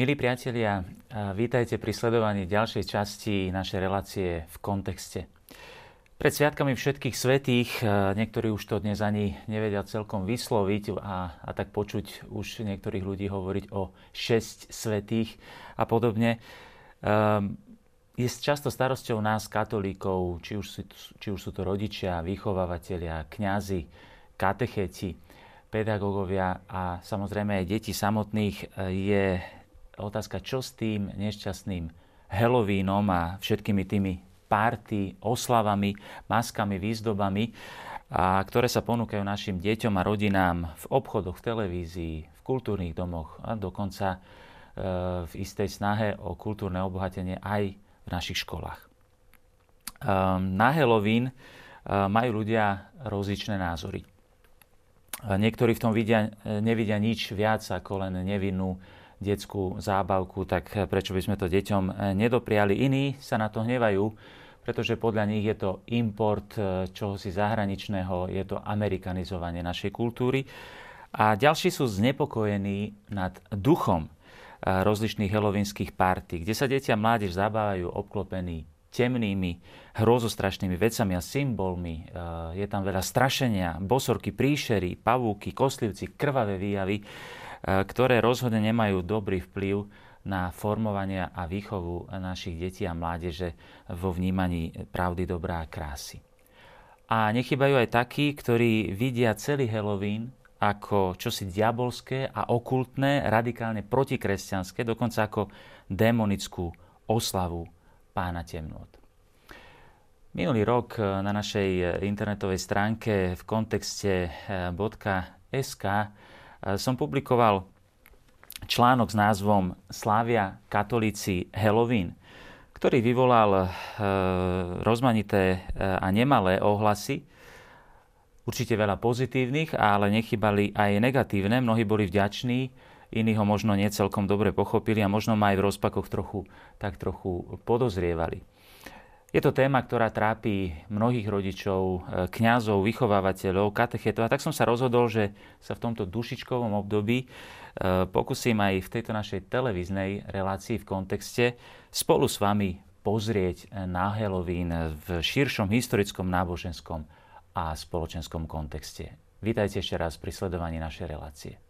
Milí priatelia, vítajte pri sledovaní ďalšej časti našej relácie v kontexte. Pred sviatkami všetkých svetých, niektorí už to dnes ani nevedia celkom vysloviť a, a tak počuť už niektorých ľudí hovoriť o šesť svetých a podobne. Um, je často starosťou nás, katolíkov, či už, sú, či už sú to rodičia, vychovávateľia, kňazi, katecheti, pedagógovia a samozrejme aj deti samotných, je otázka, čo s tým nešťastným Halloweenom a všetkými tými párty, oslavami, maskami, výzdobami, a ktoré sa ponúkajú našim deťom a rodinám v obchodoch, v televízii, v kultúrnych domoch a dokonca e, v istej snahe o kultúrne obohatenie aj v našich školách. E, na Halloween e, majú ľudia rozličné názory. Niektorí v tom vidia, nevidia nič viac ako len nevinnú detskú zábavku, tak prečo by sme to deťom eh, nedopriali. Iní sa na to hnevajú, pretože podľa nich je to import eh, čohosi zahraničného, je to amerikanizovanie našej kultúry. A ďalší sú znepokojení nad duchom eh, rozličných helovinských party, kde sa deti a mládež zabávajú obklopení temnými, hrozostrašnými vecami a symbolmi. Je tam veľa strašenia, bosorky, príšery, pavúky, koslivci, krvavé výjavy ktoré rozhodne nemajú dobrý vplyv na formovanie a výchovu našich detí a mládeže vo vnímaní pravdy, dobrá a krásy. A nechybajú aj takí, ktorí vidia celý Halloween ako čosi diabolské a okultné, radikálne protikresťanské, dokonca ako démonickú oslavu pána temnot. Minulý rok na našej internetovej stránke v kontexte .sk som publikoval článok s názvom Slávia katolíci Halloween, ktorý vyvolal e, rozmanité e, a nemalé ohlasy, určite veľa pozitívnych, ale nechybali aj negatívne. Mnohí boli vďační, iní ho možno nie celkom dobre pochopili a možno ma aj v rozpakoch trochu, tak trochu podozrievali. Je to téma, ktorá trápi mnohých rodičov, e, kňazov, vychovávateľov, katechetov. A tak som sa rozhodol, že sa v tomto dušičkovom období e, pokúsim aj v tejto našej televíznej relácii v kontexte spolu s vami pozrieť na Halloween v širšom historickom, náboženskom a spoločenskom kontexte. Vítajte ešte raz pri sledovaní našej relácie.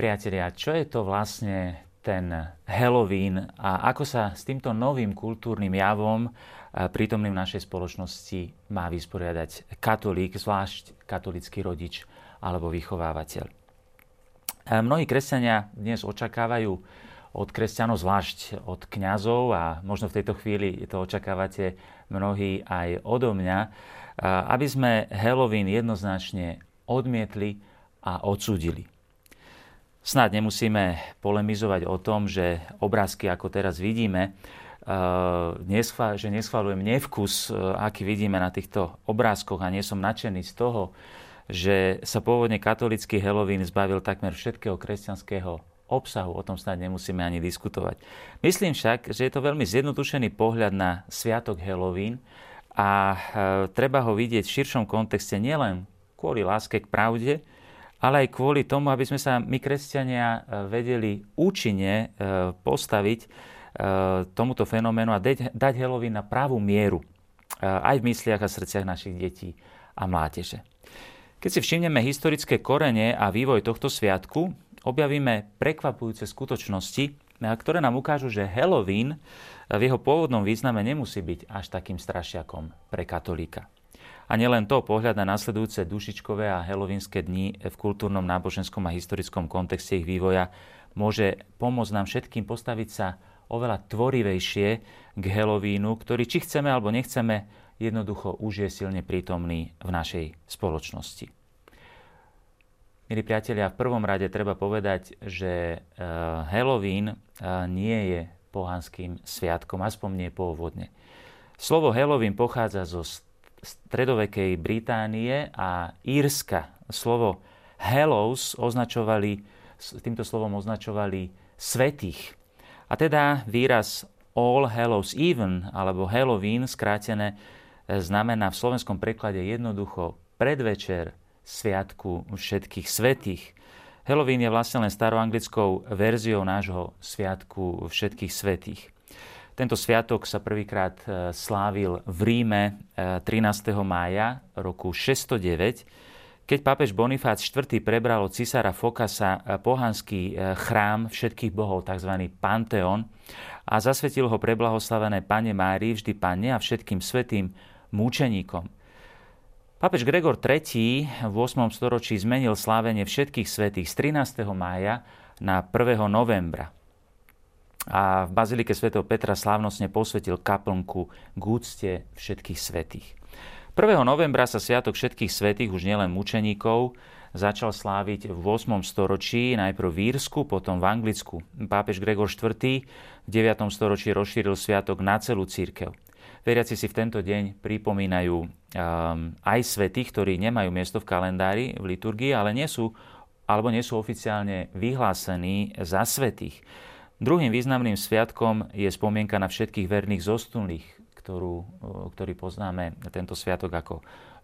Priatelia, čo je to vlastne ten Halloween a ako sa s týmto novým kultúrnym javom prítomným v našej spoločnosti má vysporiadať katolík, zvlášť katolický rodič alebo vychovávateľ. Mnohí kresťania dnes očakávajú od kresťanov, zvlášť od kňazov a možno v tejto chvíli to očakávate mnohí aj odo mňa, aby sme Halloween jednoznačne odmietli a odsúdili. Snad nemusíme polemizovať o tom, že obrázky, ako teraz vidíme, eh, že neschválujem nevkus, eh, aký vidíme na týchto obrázkoch a nie som nadšený z toho, že sa pôvodne katolický Halloween zbavil takmer všetkého kresťanského obsahu. O tom snad nemusíme ani diskutovať. Myslím však, že je to veľmi zjednodušený pohľad na sviatok Halloween a eh, treba ho vidieť v širšom kontexte nielen kvôli láske k pravde, ale aj kvôli tomu, aby sme sa my, kresťania, e, vedeli účinne e, postaviť e, tomuto fenoménu a dať, Halloween na pravú mieru aj v mysliach a srdciach našich detí a mládeže. Keď si všimneme historické korene a vývoj tohto sviatku, objavíme prekvapujúce skutočnosti, ktoré nám ukážu, že Halloween v jeho pôvodnom význame nemusí byť až takým strašiakom pre katolíka. A nielen to, pohľad na nasledujúce dušičkové a helovínske dni v kultúrnom, náboženskom a historickom kontexte ich vývoja môže pomôcť nám všetkým postaviť sa oveľa tvorivejšie k Helovínu, ktorý či chceme alebo nechceme, jednoducho už je silne prítomný v našej spoločnosti. Milí priatelia, v prvom rade treba povedať, že eh, Halloween eh, nie je pohanským sviatkom, aspoň nie pôvodne. Slovo Halloween pochádza zo stredovekej Británie a Írska. Slovo Hallows označovali, týmto slovom označovali svetých. A teda výraz All Hallows Even alebo Halloween skrátené znamená v slovenskom preklade jednoducho predvečer Sviatku všetkých svetých. Halloween je vlastne len staroanglickou verziou nášho Sviatku všetkých svetých. Tento sviatok sa prvýkrát e, slávil v Ríme 13. E, mája roku 609, keď pápež Bonifác IV. prebral od cisára Fokasa e, pohanský chrám všetkých bohov, tzv. Panteón, a zasvetil ho preblahoslavené Pane Mári, vždy Pane a všetkým svetým múčeníkom. Pápež Gregor III. v 8. storočí zmenil slávenie všetkých svetých z 13. mája na 1. novembra a v Bazilike svätého Petra slávnostne posvetil kaplnku k úcte všetkých svetých. 1. novembra sa Sviatok všetkých svetých, už nielen mučeníkov, začal sláviť v 8. storočí, najprv v Írsku, potom v Anglicku. Pápež Gregor IV. v 9. storočí rozšíril sviatok na celú církev. Veriaci si v tento deň pripomínajú um, aj svetých, ktorí nemajú miesto v kalendári, v liturgii, ale nie sú, alebo nie sú oficiálne vyhlásení za svetých. Druhým významným sviatkom je spomienka na všetkých verných zostulých, ktorú, ktorý poznáme tento sviatok ako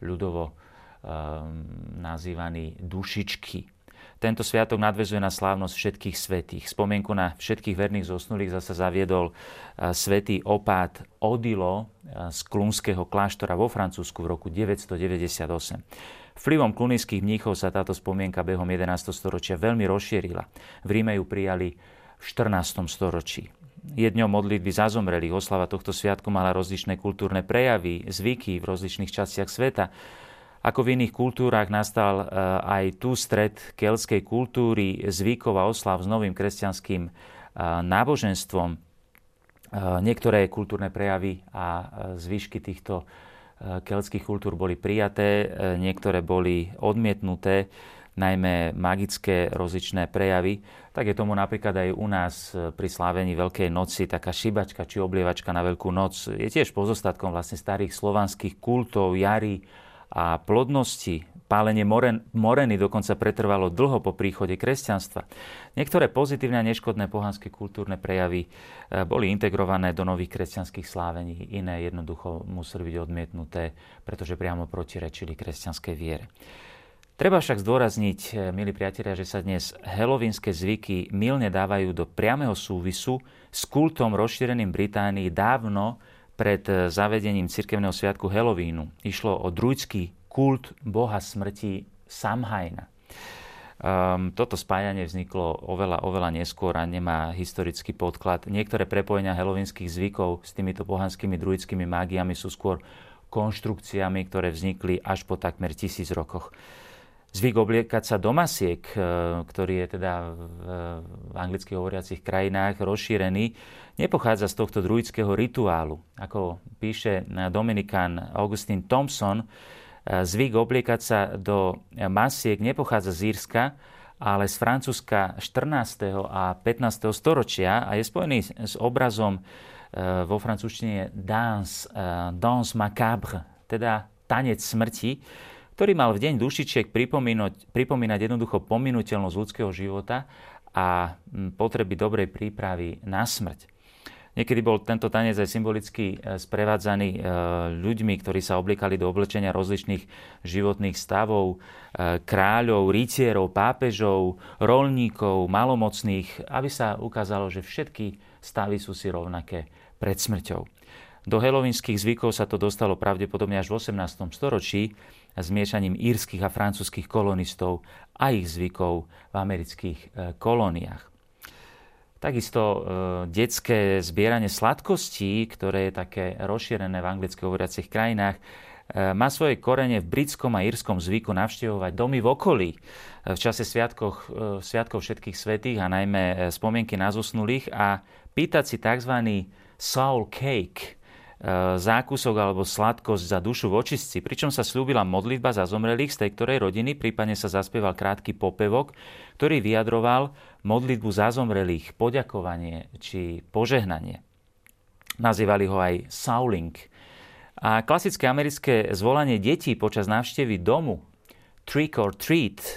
ľudovo um, nazývaný dušičky. Tento sviatok nadvezuje na slávnosť všetkých svetých. Spomienku na všetkých verných zosnulých zase zaviedol svätý opát Odilo z klunského kláštora vo Francúzsku v roku 998. Vplyvom klunických mníchov sa táto spomienka behom 11. storočia veľmi rozšírila. V Ríme ju prijali 14. storočí. Je dňom modlitby za zomrelých. Oslava tohto sviatku mala rozličné kultúrne prejavy, zvyky v rozličných častiach sveta. Ako v iných kultúrach nastal e, aj tu stred kelskej kultúry, zvykov a oslav s novým kresťanským e, náboženstvom. E, niektoré kultúrne prejavy a zvyšky týchto kelských kultúr boli prijaté, niektoré boli odmietnuté najmä magické rozličné prejavy, tak je tomu napríklad aj u nás pri slávení Veľkej noci taká šibačka či oblievačka na Veľkú noc. Je tiež pozostatkom vlastne starých slovanských kultov, jary a plodnosti. Pálenie moren, moreny dokonca pretrvalo dlho po príchode kresťanstva. Niektoré pozitívne a neškodné pohanské kultúrne prejavy eh, boli integrované do nových kresťanských slávení, iné jednoducho museli byť odmietnuté, pretože priamo protirečili kresťanskej viere. Treba však zdôrazniť, eh, milí priatelia, že sa dnes helovínske zvyky milne dávajú do priameho súvisu s kultom rozšíreným Británii dávno pred eh, zavedením cirkevného sviatku Helovínu. Išlo o druidský kult boha smrti Samhaina. Um, toto spájanie vzniklo oveľa, oveľa neskôr a nemá historický podklad. Niektoré prepojenia helovínskych zvykov s týmito pohanskými druidskými mágiami sú skôr konštrukciami, ktoré vznikli až po takmer tisíc rokoch zvyk obliekať sa do masiek, e, ktorý je teda v, anglicky hovoriacich krajinách rozšírený, nepochádza z tohto druidského rituálu. Ako píše Dominikán Augustin Thompson, e, zvyk obliekať sa do masiek nepochádza z Írska, ale z Francúzska 14. a 15. storočia a je spojený s obrazom e, vo francúzštine dans, dans macabre, teda tanec smrti, ktorý mal v deň dušičiek pripomínať, pripomínať jednoducho pominuteľnosť ľudského života a potreby dobrej prípravy na smrť. Niekedy bol tento tanec aj symbolicky e, sprevádzaný e, ľuďmi, ktorí sa obliekali do oblečenia rozličných životných stavov, e, kráľov, rytierov, pápežov, rolníkov, malomocných, aby sa ukázalo, že všetky stavy sú si rovnaké pred smrťou. Do helovinských zvykov sa to dostalo pravdepodobne až v 18. storočí, zmiešaním írskych a francúzskych kolonistov a ich zvykov v amerických e, kolóniách. Takisto e, detské zbieranie sladkostí, ktoré je také rozšírené v anglicky hovoriacich krajinách, e, má svoje korene v britskom a írskom zvyku navštevovať domy v okolí v čase sviatkov, sviatkov všetkých svetých a najmä spomienky na zosnulých a pýtať si tzv. soul cake, E, zákusok alebo sladkosť za dušu v očistci, pričom sa slúbila modlitba za zomrelých z tej ktorej rodiny, prípadne sa zaspieval krátky popevok, ktorý vyjadroval modlitbu za zomrelých, poďakovanie či požehnanie. Nazývali ho aj Sauling. A klasické americké zvolanie detí počas návštevy domu, trick or treat, e,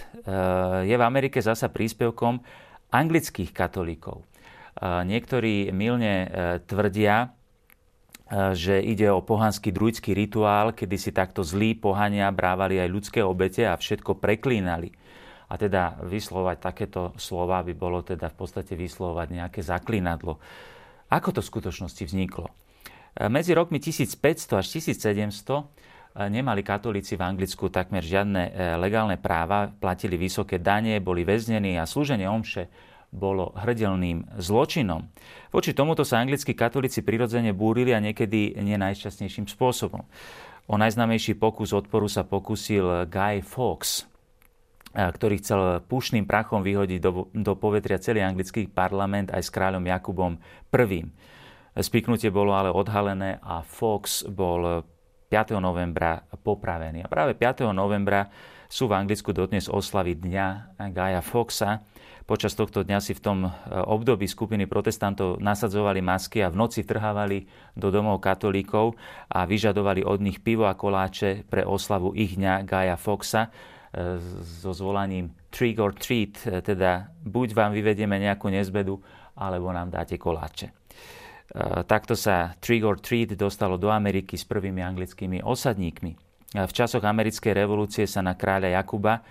je v Amerike zasa príspevkom anglických katolíkov. E, niektorí milne tvrdia, že ide o pohanský druidský rituál, kedy si takto zlí pohania brávali aj ľudské obete a všetko preklínali. A teda vyslovať takéto slova by bolo teda v podstate vyslovať nejaké zaklinadlo. Ako to v skutočnosti vzniklo? Medzi rokmi 1500 až 1700 nemali katolíci v Anglicku takmer žiadne legálne práva, platili vysoké dane, boli väznení a slúženie omše bolo hrdelným zločinom. Voči tomuto sa anglickí katolíci prirodzene búrili a niekedy nie najšťastnejším spôsobom. O najznámejší pokus odporu sa pokusil Guy Fawkes, ktorý chcel pušným prachom vyhodiť do, do povetria celý anglický parlament aj s kráľom Jakubom I. Spiknutie bolo ale odhalené a Fox bol 5. novembra popravený. A práve 5. novembra sú v Anglicku dodnes oslavy dňa Gaja Foxa, Počas tohto dňa si v tom e, období skupiny protestantov nasadzovali masky a v noci trhávali do domov katolíkov a vyžadovali od nich pivo a koláče pre oslavu ich dňa Gaja Foxa e, so zvolaním trick or treat, e, teda buď vám vyvedieme nejakú nezbedu, alebo nám dáte koláče. Takto sa trick or treat dostalo do Ameriky s prvými anglickými osadníkmi. V časoch americkej revolúcie sa na kráľa Jakuba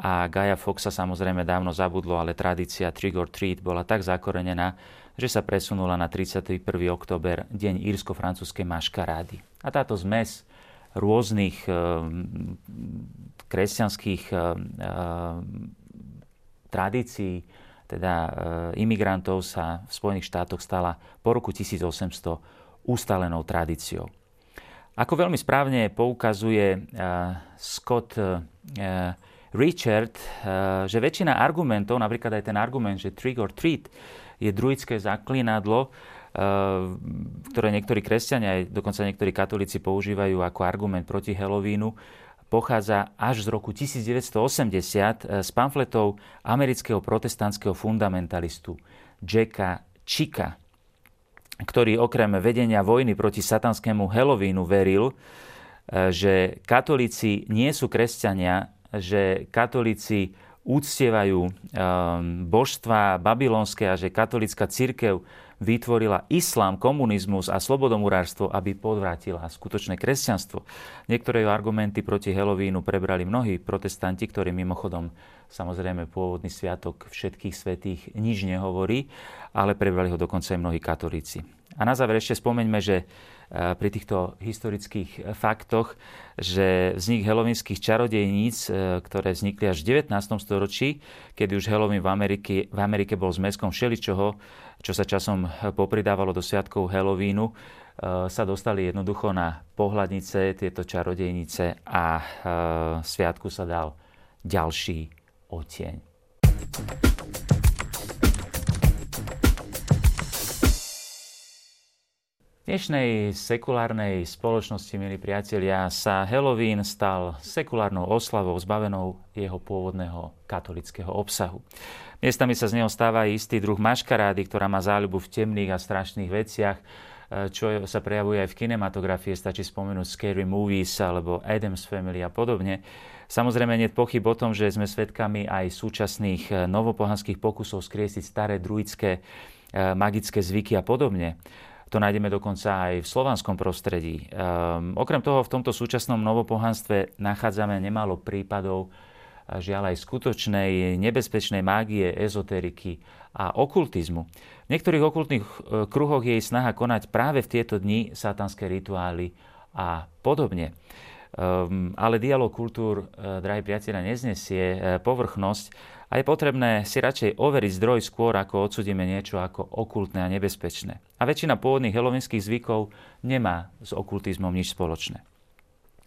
a Gaia Foxa samozrejme dávno zabudlo, ale tradícia Trick or Treat bola tak zakorenená, že sa presunula na 31. október, deň írsko-francúzskej maškarády. A táto zmes rôznych e, kresťanských e, e, tradícií, teda imigrantov sa v Spojených štátoch stala po roku 1800 ustalenou tradíciou. Ako veľmi správne poukazuje e, Scott e, Richard, eh, že väčšina argumentov, napríklad aj ten argument, že trick or treat je druidské zaklinadlo, eh, ktoré niektorí kresťania, aj dokonca niektorí katolíci používajú ako argument proti Halloweenu, pochádza až z roku 1980 eh, z pamfletov amerického protestantského fundamentalistu Jacka Chicka, ktorý okrem vedenia vojny proti satanskému Halloweenu veril, že katolíci nie sú kresťania, že katolíci úctievajú um, božstva babylonské a že katolická církev vytvorila islám, komunizmus a slobodomurárstvo, aby podvrátila skutočné kresťanstvo. Niektoré argumenty proti Halloweenu prebrali mnohí protestanti, ktorí mimochodom samozrejme pôvodný sviatok všetkých svetých nič nehovorí, ale prebrali ho dokonca aj mnohí katolíci. A na záver ešte spomeňme, že Eh, pri týchto historických faktoch, že vznik helovinských čarodejníc, eh, ktoré vznikli až v 19. storočí, keď už Halloween v Amerike, v Amerike bol zmeskom všeličoho, čo sa časom popridávalo do sviatkov Halloweenu, sa dostali jednoducho na pohľadnice tieto čarodejnice a sviatku sa dal ďalší odtieň. V dnešnej sekulárnej spoločnosti, milí priatelia, sa Halloween stal sekulárnou oslavou zbavenou jeho pôvodného katolického obsahu. Miestami sa z neho stáva istý druh maškarády, ktorá má záľubu v temných a strašných veciach, čo sa prejavuje aj v kinematografii, stačí spomenúť Scary Movies alebo Adams Family a podobne. Samozrejme, nie pochyb o tom, že sme svedkami aj súčasných novopohanských pokusov skriesiť staré druidské eh, magické zvyky a podobne. To nájdeme dokonca aj v slovanskom prostredí. Um, okrem toho v tomto súčasnom novopohanstve nachádzame nemalo prípadov žiaľ aj skutočnej nebezpečnej mágie, ezoteriky a okultizmu. V niektorých okultných kruhoch je snaha konať práve v tieto dni satanské rituály a podobne. Um, ale dialog kultúr, uh, drahí priatelia, neznesie uh, povrchnosť a je potrebné si radšej overiť zdroj skôr, ako odsudíme niečo ako okultné a nebezpečné. A väčšina pôvodných helovinských zvykov nemá s okultizmom nič spoločné.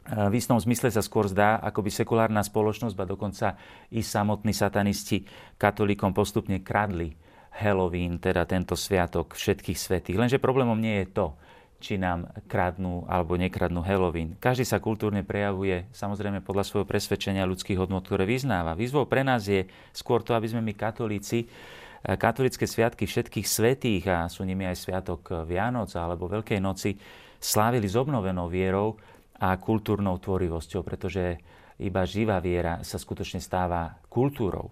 V istom zmysle sa skôr zdá, ako by sekulárna spoločnosť, ba dokonca i samotní satanisti katolíkom postupne kradli Halloween, teda tento sviatok všetkých svetých. Lenže problémom nie je to, či nám kradnú alebo nekradnú Halloween. Každý sa kultúrne prejavuje samozrejme podľa svojho presvedčenia ľudských hodnot, ktoré vyznáva. Výzvou pre nás je skôr to, aby sme my katolíci eh, katolické sviatky všetkých svetých a sú nimi aj sviatok Vianoc alebo Veľkej noci slávili s obnovenou vierou a kultúrnou tvorivosťou, pretože iba živá viera sa skutočne stáva kultúrou.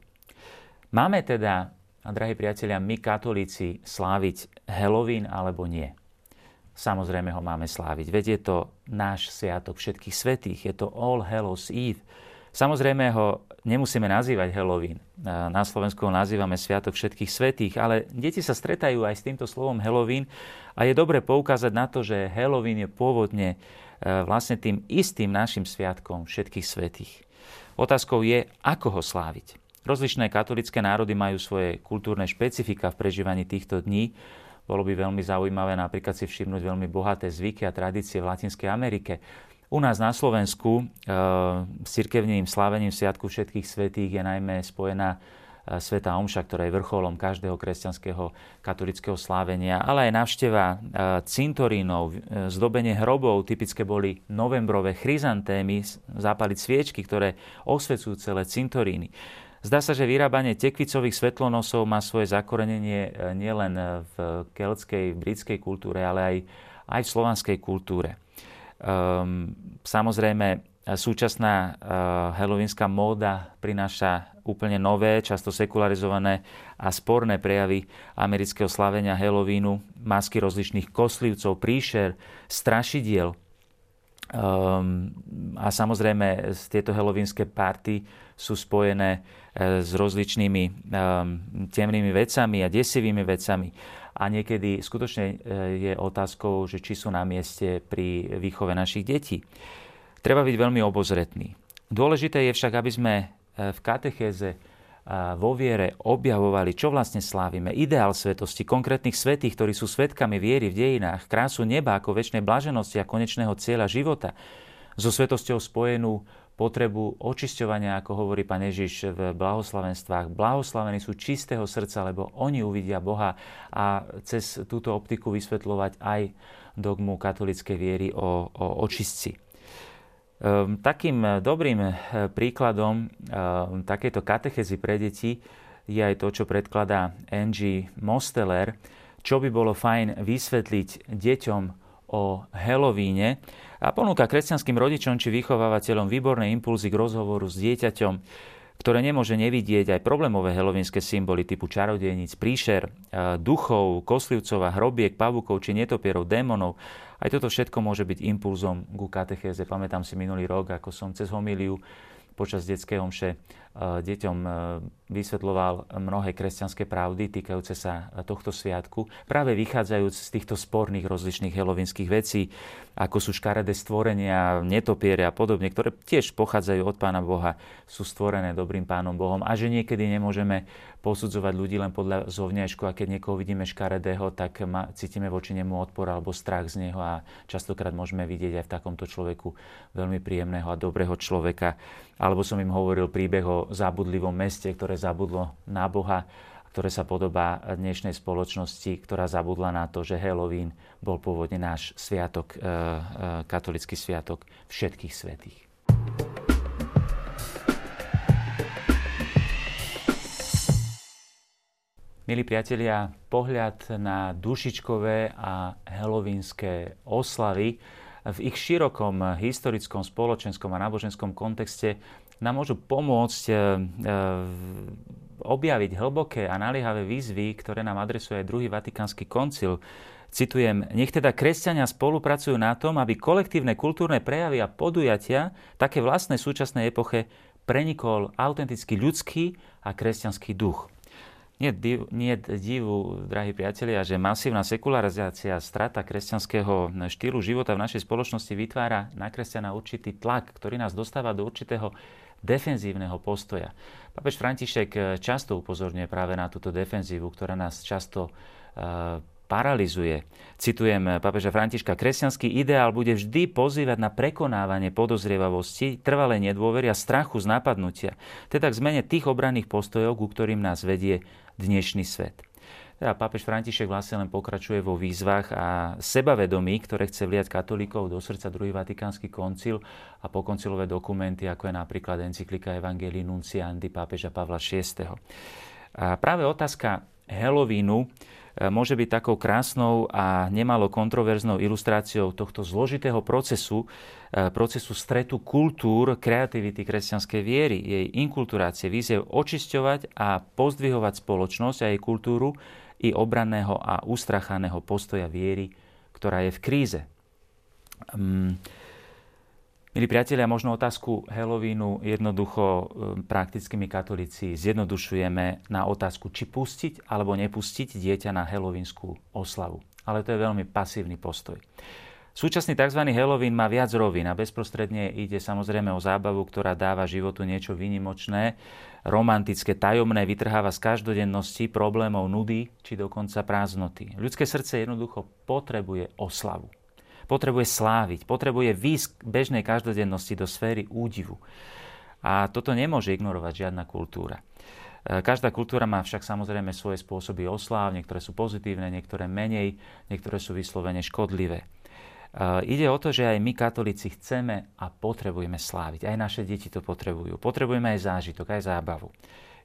Máme teda, drahí priatelia, my katolíci sláviť Halloween alebo nie? Samozrejme ho máme sláviť. Veď je to náš sviatok všetkých svetých, je to All Hallows Eve. Samozrejme ho nemusíme nazývať Halloween. Na Slovensku ho nazývame Sviatok všetkých svetých, ale deti sa stretajú aj s týmto slovom Halloween a je dobre poukázať na to, že Halloween je pôvodne e, vlastne tým istým našim sviatkom všetkých svetých. Otázkou je, ako ho sláviť. Rozličné katolické národy majú svoje kultúrne špecifika v prežívaní týchto dní. Bolo by veľmi zaujímavé napríklad si všimnúť veľmi bohaté zvyky a tradície v Latinskej Amerike. U nás na Slovensku e, s cirkevným slávením Sviatku všetkých svetých je najmä spojená e, Sveta Omša, ktorá je vrcholom každého kresťanského katolického slávenia, ale aj návšteva e, cintorínov, zdobenie hrobov, typické boli novembrové chryzantémy, zápaliť sviečky, ktoré osvecujú celé cintoríny. Zdá sa, že vyrábanie tekvicových svetlonosov má svoje zakorenenie nielen v keltskej, britskej kultúre, ale aj, aj v slovanskej kultúre. Um, samozrejme, súčasná uh, halloweenská móda prináša úplne nové, často sekularizované a sporné prejavy amerického slavenia Halloweenu, masky rozličných koslivcov, príšer, strašidiel. Um, a samozrejme, tieto halloweenské party sú spojené uh, s rozličnými um, temnými vecami a desivými vecami a niekedy skutočne e, je otázkou, že či sú na mieste pri výchove našich detí. Treba byť veľmi obozretný. Dôležité je však, aby sme e, v katechéze vo viere objavovali, čo vlastne slávime. Ideál svetosti, konkrétnych svetých, ktorí sú svetkami viery v dejinách, krásu neba ako väčšnej blaženosti a konečného cieľa života, so svetosťou spojenú potrebu očisťovania, ako hovorí pán Ježiš v blahoslavenstvách. Blahoslavení sú čistého srdca, lebo oni uvidia Boha a cez túto optiku vysvetľovať aj dogmu katolíckej viery o, o očistci. Ehm, takým dobrým eh, príkladom ehm, takéto katechezy pre deti je aj to, čo predkladá Angie Mosteller, čo by bolo fajn vysvetliť deťom o Halloweene a ponúka kresťanským rodičom či vychovávateľom výborné impulzy k rozhovoru s dieťaťom, ktoré nemôže nevidieť aj problémové helovínske symboly typu čarodejníc, príšer, duchov, koslivcov a hrobiek, pavukov či netopierov, démonov. Aj toto všetko môže byť impulzom ku katechéze. Pamätám si minulý rok, ako som cez homíliu počas detskej omše deťom vysvetloval mnohé kresťanské pravdy týkajúce sa tohto sviatku, práve vychádzajúc z týchto sporných rozličných helovinských vecí, ako sú škaredé stvorenia, netopiere a podobne, ktoré tiež pochádzajú od Pána Boha, sú stvorené dobrým Pánom Bohom a že niekedy nemôžeme posudzovať ľudí len podľa zovňajšku a keď niekoho vidíme škaredého, tak ma, cítime voči nemu odpor alebo strach z neho a častokrát môžeme vidieť aj v takomto človeku veľmi príjemného a dobrého človeka. Alebo som im hovoril príbeh o zabudlivom meste, ktoré zabudlo na Boha, ktoré sa podobá dnešnej spoločnosti, ktorá zabudla na to, že Halloween bol pôvodne náš sviatok, e, e, katolický sviatok všetkých svetých. Milí priatelia, pohľad na dušičkové a helovínske oslavy v ich širokom historickom, spoločenskom a náboženskom kontexte nám môžu pomôcť e, e, objaviť hlboké a naliehavé výzvy, ktoré nám adresuje druhý Vatikánsky koncil. Citujem, nech teda kresťania spolupracujú na tom, aby kolektívne kultúrne prejavy a podujatia také vlastnej súčasnej epoche prenikol autentický ľudský a kresťanský duch. Nie, div, nie divu, drahí priatelia, že masívna sekularizácia, strata kresťanského štýlu života v našej spoločnosti vytvára na kresťana určitý tlak, ktorý nás dostáva do určitého defenzívneho postoja. Papež František eh, často upozorňuje práve na túto defenzívu, ktorá nás často uh, paralizuje. Citujem papeža Františka, kresťanský ideál bude vždy pozývať na prekonávanie podozrievavosti, trvalej nedôvery a strachu z napadnutia, teda k zmene tých obranných postojov, ku ktorým nás vedie dnešný svet. Teda pápež František vlastne len pokračuje vo výzvach a sebavedomí, ktoré chce vliať katolíkov do srdca druhý Vatikánsky koncil a pokoncilové dokumenty, ako je napríklad encyklika Evangelii Nunciandi pápeža Pavla VI. A práve otázka Halloweenu môže byť takou krásnou a nemalo kontroverznou ilustráciou tohto zložitého procesu, e, procesu stretu kultúr, kreativity kresťanskej viery, jej inkulturácie, víziev očisťovať a pozdvihovať spoločnosť a jej kultúru i obranného a ustrachaného postoja viery, ktorá je v kríze. Um, Milí priatelia, možno otázku Halloweenu jednoducho um, praktickými katolíci zjednodušujeme na otázku, či pustiť alebo nepustiť dieťa na halloweenskú oslavu. Ale to je veľmi pasívny postoj. Súčasný tzv. Halloween má viac rovín a bezprostredne ide samozrejme o zábavu, ktorá dáva životu niečo výnimočné, romantické, tajomné, vytrháva z každodennosti problémov, nudy či dokonca prázdnoty. Ľudské srdce jednoducho potrebuje oslavu potrebuje sláviť, potrebuje výsť bežnej každodennosti do sféry údivu. A toto nemôže ignorovať žiadna kultúra. E, každá kultúra má však samozrejme svoje spôsoby osláv, niektoré sú pozitívne, niektoré menej, niektoré sú vyslovene škodlivé. E, ide o to, že aj my katolíci chceme a potrebujeme sláviť. Aj naše deti to potrebujú. Potrebujeme aj zážitok, aj zábavu.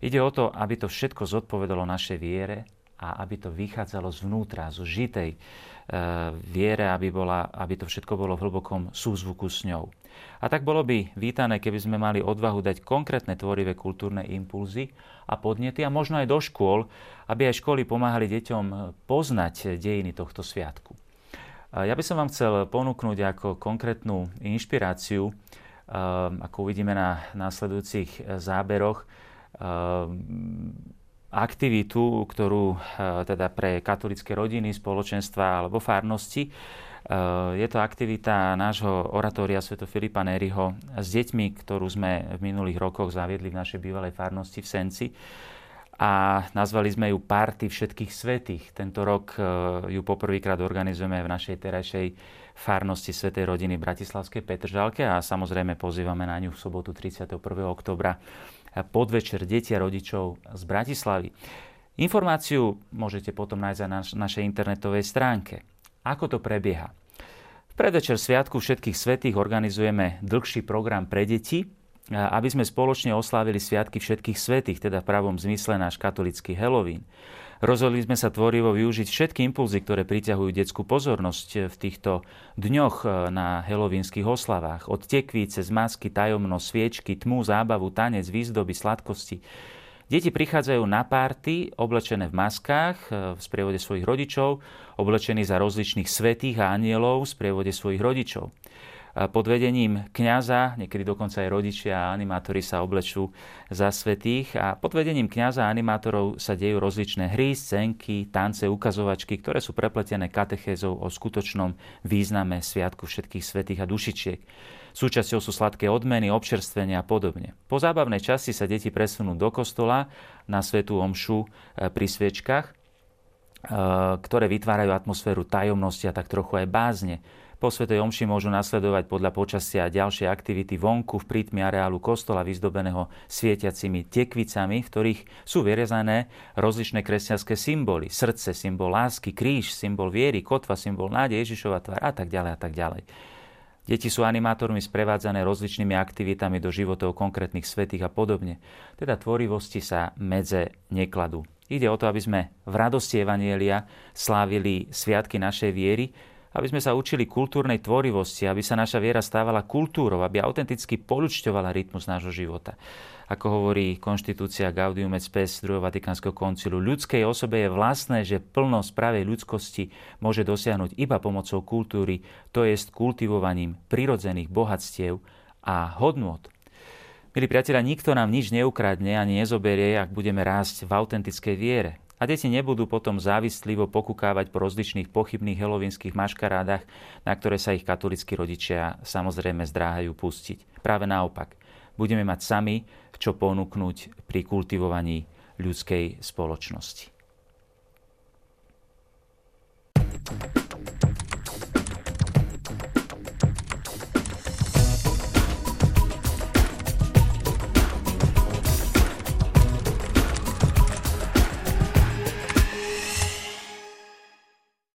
Ide o to, aby to všetko zodpovedalo našej viere a aby to vychádzalo zvnútra, zo žitej, Eh, viere, aby, bola, aby to všetko bolo v hlbokom súzvuku s ňou. A tak bolo by vítané, keby sme mali odvahu dať konkrétne tvorivé kultúrne impulzy a podnety a možno aj do škôl, aby aj školy pomáhali deťom poznať dejiny tohto sviatku. Ja by som vám chcel ponúknuť ako konkrétnu inšpiráciu, eh, ako uvidíme na následujúcich záberoch, eh, aktivitu, ktorú e, teda pre katolické rodiny, spoločenstva alebo farnosti. E, je to aktivita nášho oratória Sv. Filipa Neriho s deťmi, ktorú sme v minulých rokoch zaviedli v našej bývalej farnosti v Senci a nazvali sme ju Party všetkých svetých. Tento rok e, ju poprvýkrát organizujeme v našej terajšej farnosti Svetej rodiny Bratislavskej Petržalke a samozrejme pozývame na ňu v sobotu 31. oktobra podvečer deti a rodičov z Bratislavy. Informáciu môžete potom nájsť na našej internetovej stránke. Ako to prebieha? V predvečer Sviatku všetkých svetých organizujeme dlhší program pre deti, aby sme spoločne oslávili Sviatky všetkých svetých, teda v pravom zmysle náš katolický Halloween. Rozhodli sme sa tvorivo využiť všetky impulzy, ktoré priťahujú detskú pozornosť v týchto dňoch e, na helovínskych oslavách. Od tekví cez masky, tajomnosť, sviečky, tmu, zábavu, tanec, výzdoby, sladkosti. Deti prichádzajú na párty oblečené v maskách e, v sprievode svojich rodičov, oblečení za rozličných svetých a anielov v sprievode svojich rodičov pod vedením kňaza, niekedy dokonca aj rodičia a animátori sa oblečú za svetých a pod vedením kňaza a animátorov sa dejú rozličné hry, scénky, tance, ukazovačky, ktoré sú prepletené katechézou o skutočnom význame Sviatku všetkých svetých a dušičiek. Súčasťou sú sladké odmeny, občerstvenia a podobne. Po zábavnej časti sa deti presunú do kostola na svetú omšu e, pri sviečkach, e, ktoré vytvárajú atmosféru tajomnosti a tak trochu aj bázne. Po Svetej Omši môžu nasledovať podľa počasia ďalšie aktivity vonku v prítmi areálu kostola vyzdobeného svietiacimi tekvicami, v ktorých sú vyrezané rozličné kresťanské symboly. Srdce, symbol lásky, kríž, symbol viery, kotva, symbol nádej, Ježišova tvár a tak ďalej a tak ďalej. Deti sú animátormi sprevádzané rozličnými aktivitami do životov konkrétnych svetých a podobne. Teda tvorivosti sa medze nekladú. Ide o to, aby sme v radosti Evanielia slávili sviatky našej viery, aby sme sa učili kultúrnej tvorivosti, aby sa naša viera stávala kultúrou, aby autenticky polučťovala rytmus nášho života. Ako hovorí konštitúcia Gaudium et Spes 2. Vatikánskeho koncilu, ľudskej osobe je vlastné, že plnosť pravej ľudskosti môže dosiahnuť iba pomocou kultúry, to jest kultivovaním prirodzených bohatstiev a hodnot. Milí priatelia, nikto nám nič neukradne ani nezoberie, ak budeme rásť v autentickej viere a deti nebudú potom závislivo pokukávať po rozličných pochybných helovinských maškarádach, na ktoré sa ich katolickí rodičia samozrejme zdráhajú pustiť. Práve naopak, budeme mať sami čo ponúknuť pri kultivovaní ľudskej spoločnosti.